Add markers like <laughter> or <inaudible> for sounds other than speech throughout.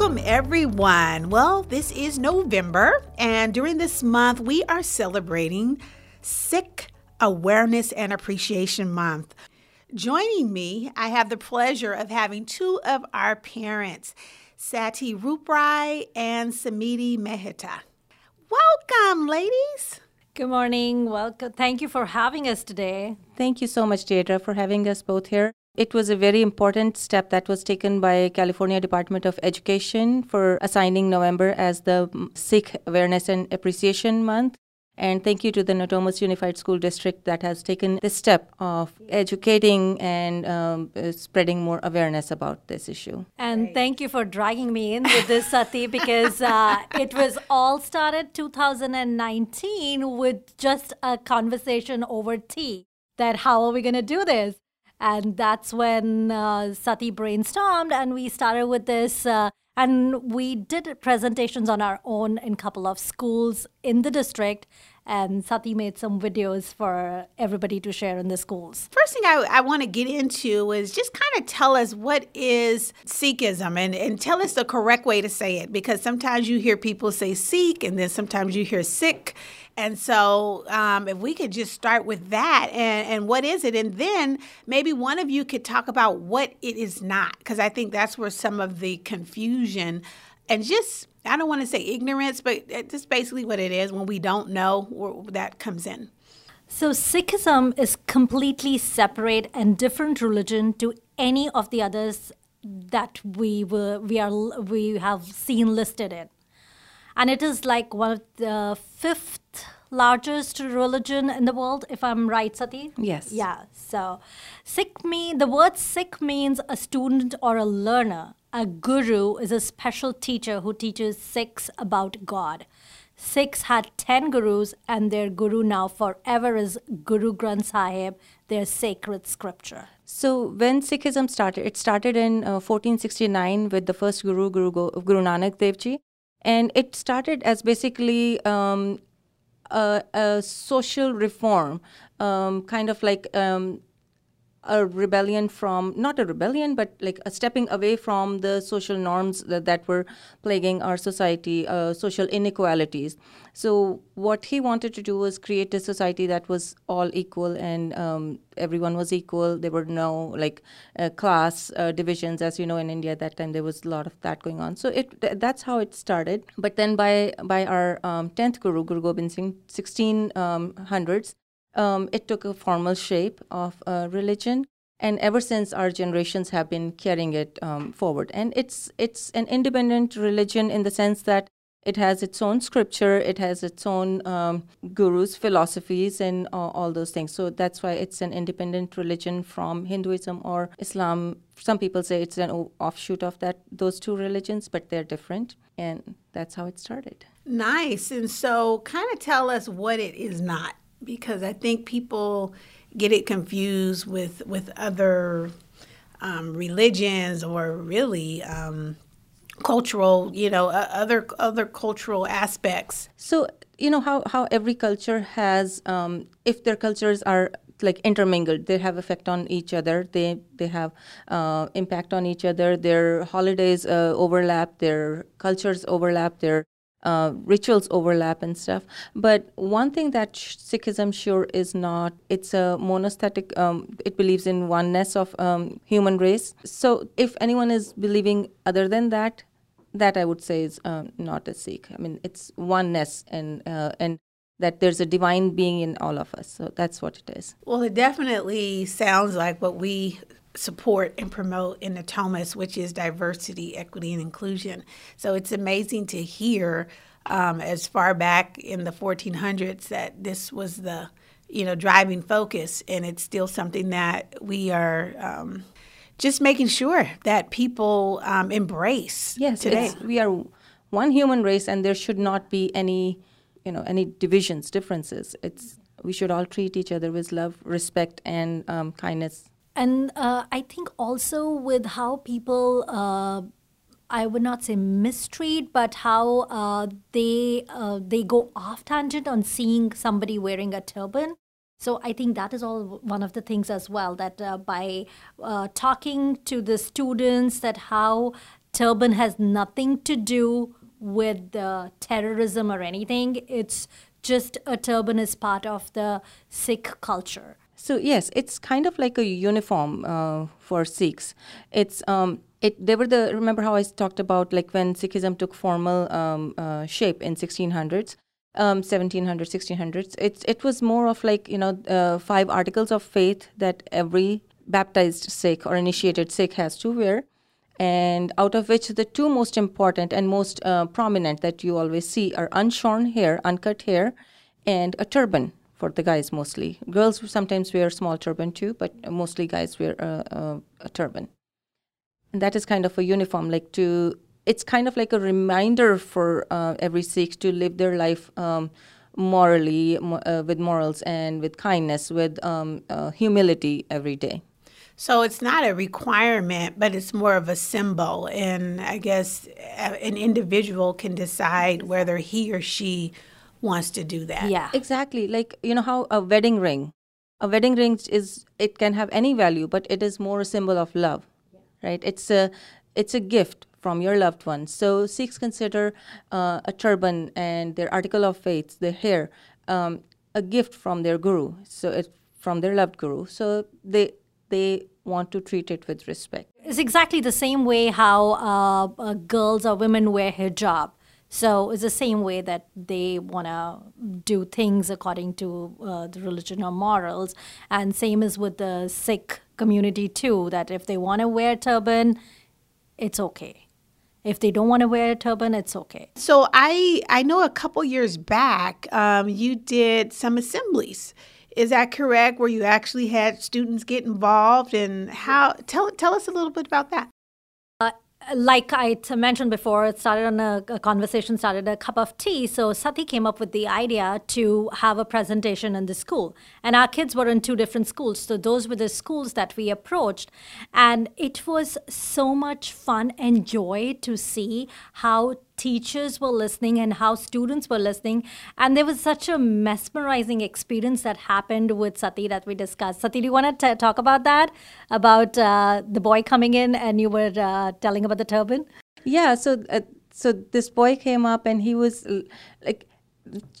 Welcome, everyone. Well, this is November, and during this month, we are celebrating Sikh Awareness and Appreciation Month. Joining me, I have the pleasure of having two of our parents, Satty Rooprai and Sumiti Mehta. Welcome, ladies. Good morning. Welcome. Thank you for having us today. Thank you so much, Deidra, for having us both here. It was a very important step that was taken by California Department of Education for assigning November as the Sikh Awareness and Appreciation Month. And thank you to the Natomas Unified School District that has taken the step of educating and um, uh, spreading more awareness about this issue. And thank you for dragging me in with this, Satty, because uh, it was all started 2019 with just a conversation over tea that how are we going to do this? And that's when uh, Satty brainstormed and we started with this. Uh, and we did presentations on our own in a couple of schools in the district. And Satty made some videos for everybody to share in the schools. First thing I, I want to get into is just kind of tell us what is Sikhism and, and tell us the correct way to say it because sometimes you hear people say Sikh and then sometimes you hear Sikh. And so, um, if we could just start with that and, and what is it? And then maybe one of you could talk about what it is not, because I think that's where some of the confusion and just, I don't want to say ignorance, but just basically what it is when we don't know where that comes in. So, Sikhism is completely separate and different religion to any of the others that we were we are we have seen listed in and it is like one of the fifth largest religion in the world, if I'm right, Satty? Yes. Yeah. So, Sikh mean the word Sikh means a student or a learner. A guru is a special teacher who teaches Sikhs about God. Sikhs had 10 gurus, and their guru now forever is Guru Granth Sahib, their sacred scripture. So, when Sikhism started, it started in uh, 1469 with the first guru, Guru, Guru Nanak Dev Ji and it started as basically um, a, a, social reform, um, kind of like um, a rebellion from not a rebellion but like a stepping away from the social norms that, that were plaguing our society uh, social inequalities. So what he wanted to do was create a society that was all equal and um, everyone was equal. There were no like uh, class uh, divisions as you know in india at that time there was a lot of that going on. So it th- that's how it started. But then by by our 10th um, guru guru gobind singh 1600s um, it took a formal shape of a religion and ever since our generations have been carrying it um, forward. And it's it's an independent religion in the sense that it has its own scripture it has its own um, gurus philosophies and uh, all those things. So that's why it's an independent religion from hinduism or islam. Some people say it's an offshoot of that those two religions but they're different and that's how it started. Nice. And so kind of tell us what it is not because I think people get it confused with with other um, religions or really um, cultural, you know, other other cultural aspects. So you know how how every culture has, um, if their cultures are like intermingled they have effect on each other they they have uh, impact on each other their holidays uh, overlap their cultures overlap their uh, rituals overlap and stuff. But one thing that Sikhism sure is not, it's a monotheistic, um, it believes in oneness of um, human race. So if anyone is believing other than that, that I would say is uh, not a Sikh. I mean, it's oneness and uh, and that there's a divine being in all of us. So that's what it is. Well, it definitely sounds like what we support and promote in Natomas, which is diversity, equity, and inclusion. So it's amazing to hear um, as far back in the 1400s that this was the you know driving focus, and it's still something that we are. Um, just making sure that people um, embrace yes, today. we are one human race, and there should not be any, you know, any divisions, differences. It's we should all treat each other with love, respect, and um, kindness and uh, I think also with how people, uh, I would not say mistreat, but how uh, they uh, they go off tangent on seeing somebody wearing a turban. So I think that is all one of the things as well that uh, by uh, talking to the students that how turban has nothing to do with terrorism or anything. It's just a turban is part of the Sikh culture. So yes, it's kind of like a uniform uh, for Sikhs. It's um, it. They were the remember how I talked about like when Sikhism took formal um, uh, shape in 1600s, um, 1700s, 1600s. It it was more of like you know uh, five articles of faith that every baptized Sikh or initiated Sikh has to wear, and out of which the two most important and most uh, prominent that you always see are unshorn hair, uncut hair, and a turban for the guys mostly. Girls sometimes wear small turban too, but mostly guys wear a, a turban. And that is kind of a uniform, like to. It's kind of like a reminder for uh, every Sikh to live their life um, morally, uh, with morals and with kindness, with um, uh, humility every day. So it's not a requirement, but it's more of a symbol. And I guess an individual can decide whether he or she wants to do that. Yeah. Exactly. Like, you know, how a wedding ring, a wedding ring is, it can have any value, but it is more a symbol of love, right? It's a, it's a gift from your loved one. So Sikhs consider uh, a turban and their article of faith, their hair, um, a gift from their guru. So it from their loved guru. So they they want to treat it with respect. It's exactly the same way how uh, uh, girls or women wear hijab. So it's the same way that they want to do things according to uh, the religion or morals. And same is with the Sikh community too, that if they want to wear turban, it's okay. If they don't want to wear a turban, it's okay. So I I know a couple years back, um, you did some assemblies. Is that correct? Where you actually had students get involved, and how? Tell tell us a little bit about that like I mentioned before, it started on a, a, conversation, started a cup of tea. So Satty came up with the idea to have a presentation in the school. And our kids were in two different schools. So those were the schools that we approached. And it was so much fun and joy to see how teachers were listening and how students were listening. And there was such a mesmerizing experience that happened with Satty that we discussed. Satty, do you want to talk about that? About uh, the boy coming in and you were uh, telling about the turban? Yeah, so uh, so this boy came up and he was like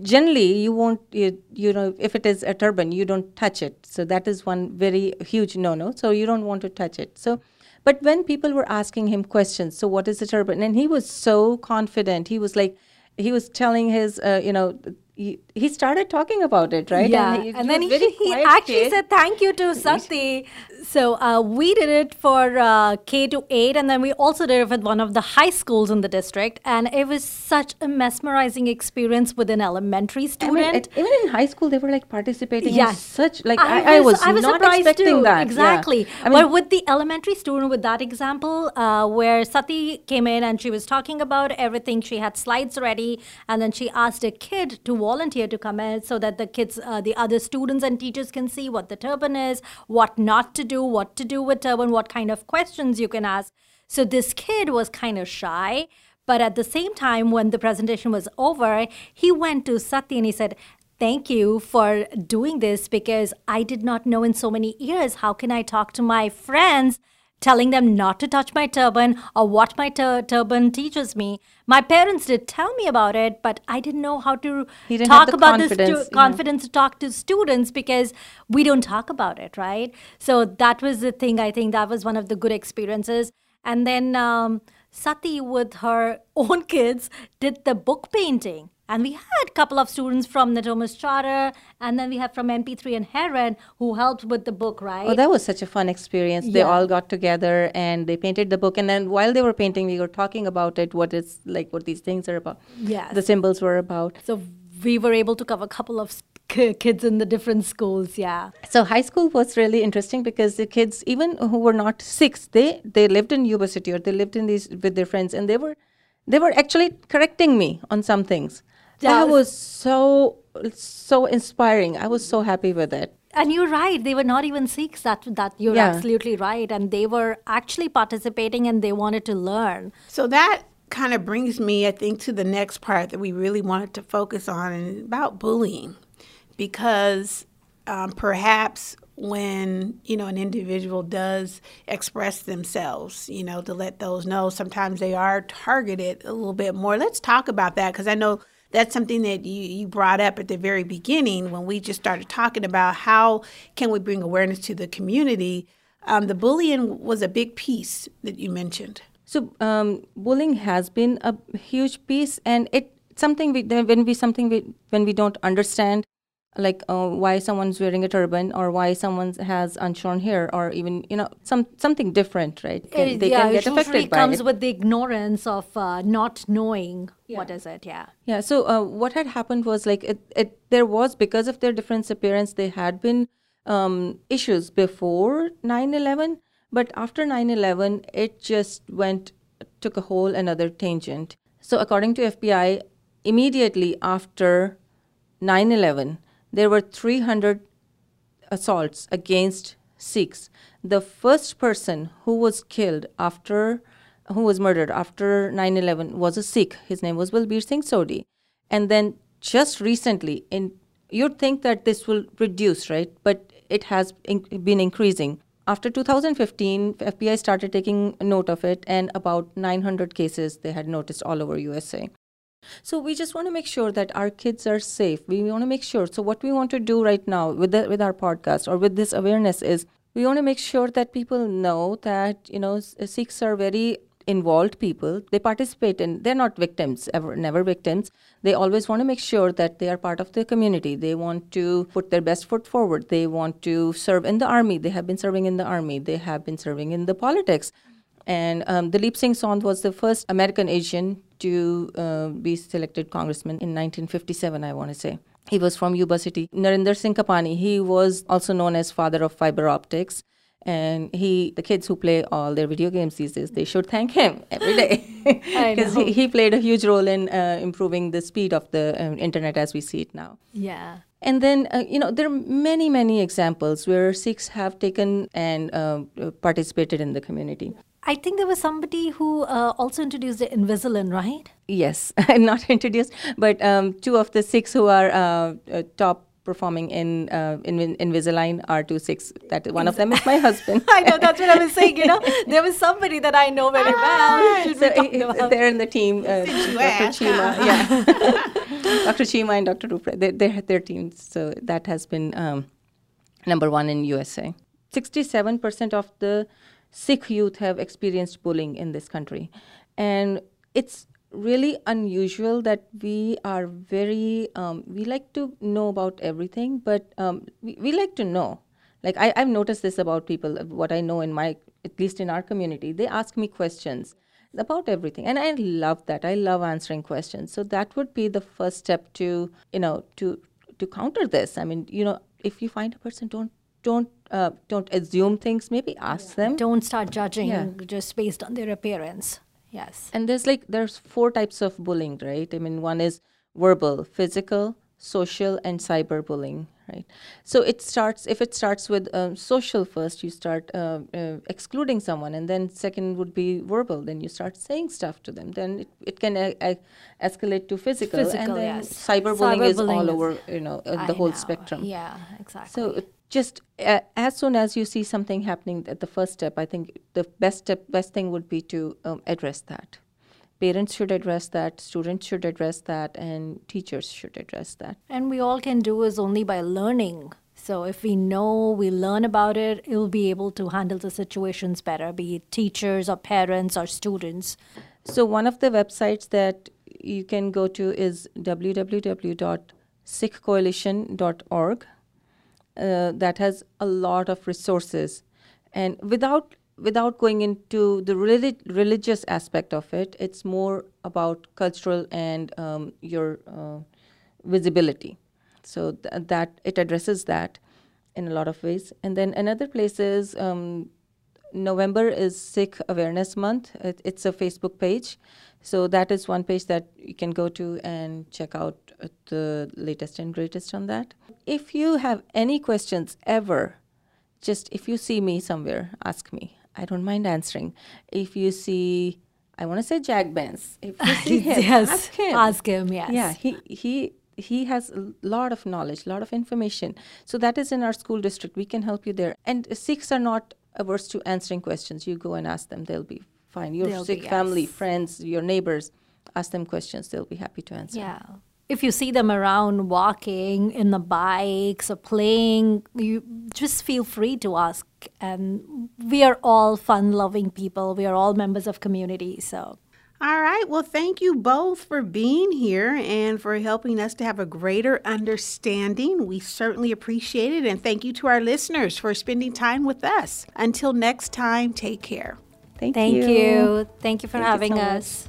generally you won't you, you know if it is a turban you don't touch it so that is one very huge no no so you don't want to touch it so but when people were asking him questions, so what is the turban? And he was so confident. He was like, he was telling his, uh, you know, he, he started talking about it, right? Yeah, and, he, and then he, he actually kid. said thank you to Satty. So uh, we did it for uh, K to 8, and then we also did it with one of the high schools in the district. And it was such a mesmerizing experience with an elementary student. I mean, at, even in high school, they were like participating yes. in such, like, I, I, was, I was, I was not expecting too. that. Exactly. Yeah. I mean, but with the elementary student, with that example, uh, where Satty came in and she was talking about everything, she had slides ready, and then she asked a kid to volunteer to come in so that the kids, uh, the other students and teachers can see what the turban is, what not to do, what to do with turban, what kind of questions you can ask. So this kid was kind of shy. But at the same time, when the presentation was over, he went to Satty and he said, Thank you for doing this because I did not know in so many years. How can I talk to my friends telling them not to touch my turban or what my tur- turban teaches me. My parents did tell me about it, but I didn't know how to talk about this stu- confidence to talk to students because we don't talk about it, right? So that was the thing. I think that was one of the good experiences. And then um, Satty, with her <laughs> own kids, did the book painting. And we had a couple of students from Natomas Charter, and then we have from NP3 and Heron who helped with the book, right? Oh, that was such a fun experience. Yeah. They all got together and they painted the book. And then while they were painting, we were talking about it, what it's like, what these things are about. Yeah. The symbols were about. So we were able to cover a couple of kids in the different schools yeah so high school was really interesting because the kids even who were not Sikhs they they lived in yuba city or they lived in these with their friends and they were they were actually correcting me on some things that was so so inspiring. I was so happy with it. And you're right; they were not even Sikhs. That that you're yeah. absolutely right, and they were actually participating and they wanted to learn. So that kind of brings me, I think, to the next part that we really wanted to focus on, and about bullying, because um, perhaps when you know an individual does express themselves you know to let those know sometimes they are targeted a little bit more let's talk about that because i know that's something that you, you brought up at the very beginning when we just started talking about how can we bring awareness to the community. Um, the bullying was a big piece that you mentioned. So um, bullying has been a huge piece and it something we, when we something we, when we don't understand like uh, why someone's wearing a turban or why someone has unshorn hair or even you know some something different right can, it, they yeah, can get it affected by comes it. with the ignorance of uh, not knowing yeah. what is it yeah yeah so uh, what had happened was like it, it there was because of their different appearance they had been um, issues before 9-11 but after 9-11 it just went took a whole another tangent so according to fbi immediately after 9-11 there were 300 assaults against Sikhs. The first person who was killed after, who was murdered after 9 11 was a Sikh. His name was Balbir Singh Sodhi. And then just recently, in you'd think that this will reduce, right? But it has been increasing. After 2015, FBI started taking note of it, and about 900 cases they had noticed all over USA. So we just want to make sure that our kids are safe. We want to make sure. So what we want to do right now with the, with our podcast or with this awareness is we want to make sure that people know that you know uh, Sikhs are very involved people. They participate in. They're not victims ever, never victims. They always want to make sure that they are part of the community. They want to put their best foot forward. They want to serve in the army. They have been serving in the army. They have been serving in the politics. And um, Dalip Singh Saund was the first American Asian to uh, be selected congressman in 1957, I want to say. He was from Yuba City. Narinder Singh Kapani, he was also known as father of fiber optics. And he, the kids who play all their video games these days, they should thank him every day <laughs> because <laughs> he, he, played a huge role in uh, improving the speed of the uh, internet as we see it now. Yeah. And then, uh, you know, there are many, many examples where Sikhs have taken and uh, participated in the community. I think there was somebody who uh, also introduced the Invisalign, right? Yes, <laughs> not introduced, but um, two of the six who are uh, uh, top performing in, uh, in Invisalign are two Sikhs. That one of them is my husband. <laughs> I know that's what I was saying. You know, <laughs> there was somebody that I know very well. So they're in the team. Uh, Dr. Chima, yeah, Dr. Chima and Dr. Rooprai. They're, they're their teams. So that has been um, number one in USA. Sixty-seven percent of the Sikh youth have experienced bullying in this country. And it's really unusual that we are very, um, we like to know about everything, but um, we, we like to know. Like, I, I've noticed this about people, what I know in my, at least in our community, they ask me questions about everything and i love that i love answering questions so that would be the first step to you know to to counter this i mean you know if you find a person don't don't uh, don't assume things maybe ask yeah. them don't start judging yeah. just based on their appearance yes and there's like there's four types of bullying right i mean one is verbal physical social and cyber bullying right so it starts if it starts with um, social first you start uh, uh, excluding someone and then second would be verbal then you start saying stuff to them then it, it can uh, escalate to physical, physical and then yes. cyberbullying is all over you know uh, the whole know. spectrum yeah exactly so just uh, as soon as you see something happening at the first step, I think the best step, best thing would be to um, address that. Parents should address that, students should address that, and teachers should address that. And we all can do is only by learning. So if we know, we learn about it, we'll be able to handle the situations better, be it teachers or parents or students. So one of the websites that you can go to is www.sikhcoalition.org uh, that has a lot of resources. And without without going into the relig- religious aspect of it it's more about cultural and um, your uh, visibility. So th- that it addresses that in a lot of ways. And then another place is um, november is sikh awareness month. It, it's a facebook page. So that is one page that you can go to and check out uh, the latest and greatest on that. If you have any questions ever, just if you see me somewhere, ask me. I don't mind answering. If you see, I want to say Jack Benz. If you <laughs> see him, yes, ask him. Ask him. Yes. Yeah, he he he has a lot of knowledge, a lot of information. So that is in our school district. We can help you there. And Sikhs are not averse to answering questions. You go and ask them; they'll be fine. Your Sikh family, yes. friends, your neighbors, ask them questions. They'll be happy to answer. Yeah. If you see them around walking in the bikes or playing, you just feel free to ask. And we are all fun loving people. We are all members of community. So All right. Well, thank you both for being here and for helping us to have a greater understanding. We certainly appreciate it. And thank you to our listeners for spending time with us. Until next time, take care. Thank, thank you. you. Thank you for Thank you having so much. us.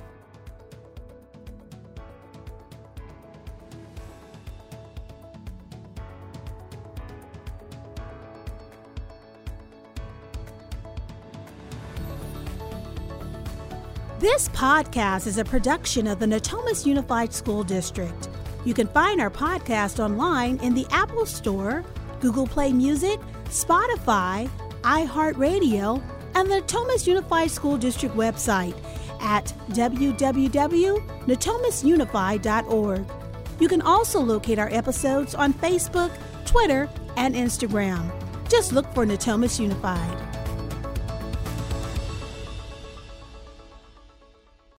This podcast is a production of the Natomas Unified School District. You can find our podcast online in the Apple Store, Google Play Music, Spotify, iHeartRadio, and the Natomas Unified School District website at www.natomasunified.org. You can also locate our episodes on Facebook, Twitter, and Instagram. Just look for Natomas Unified.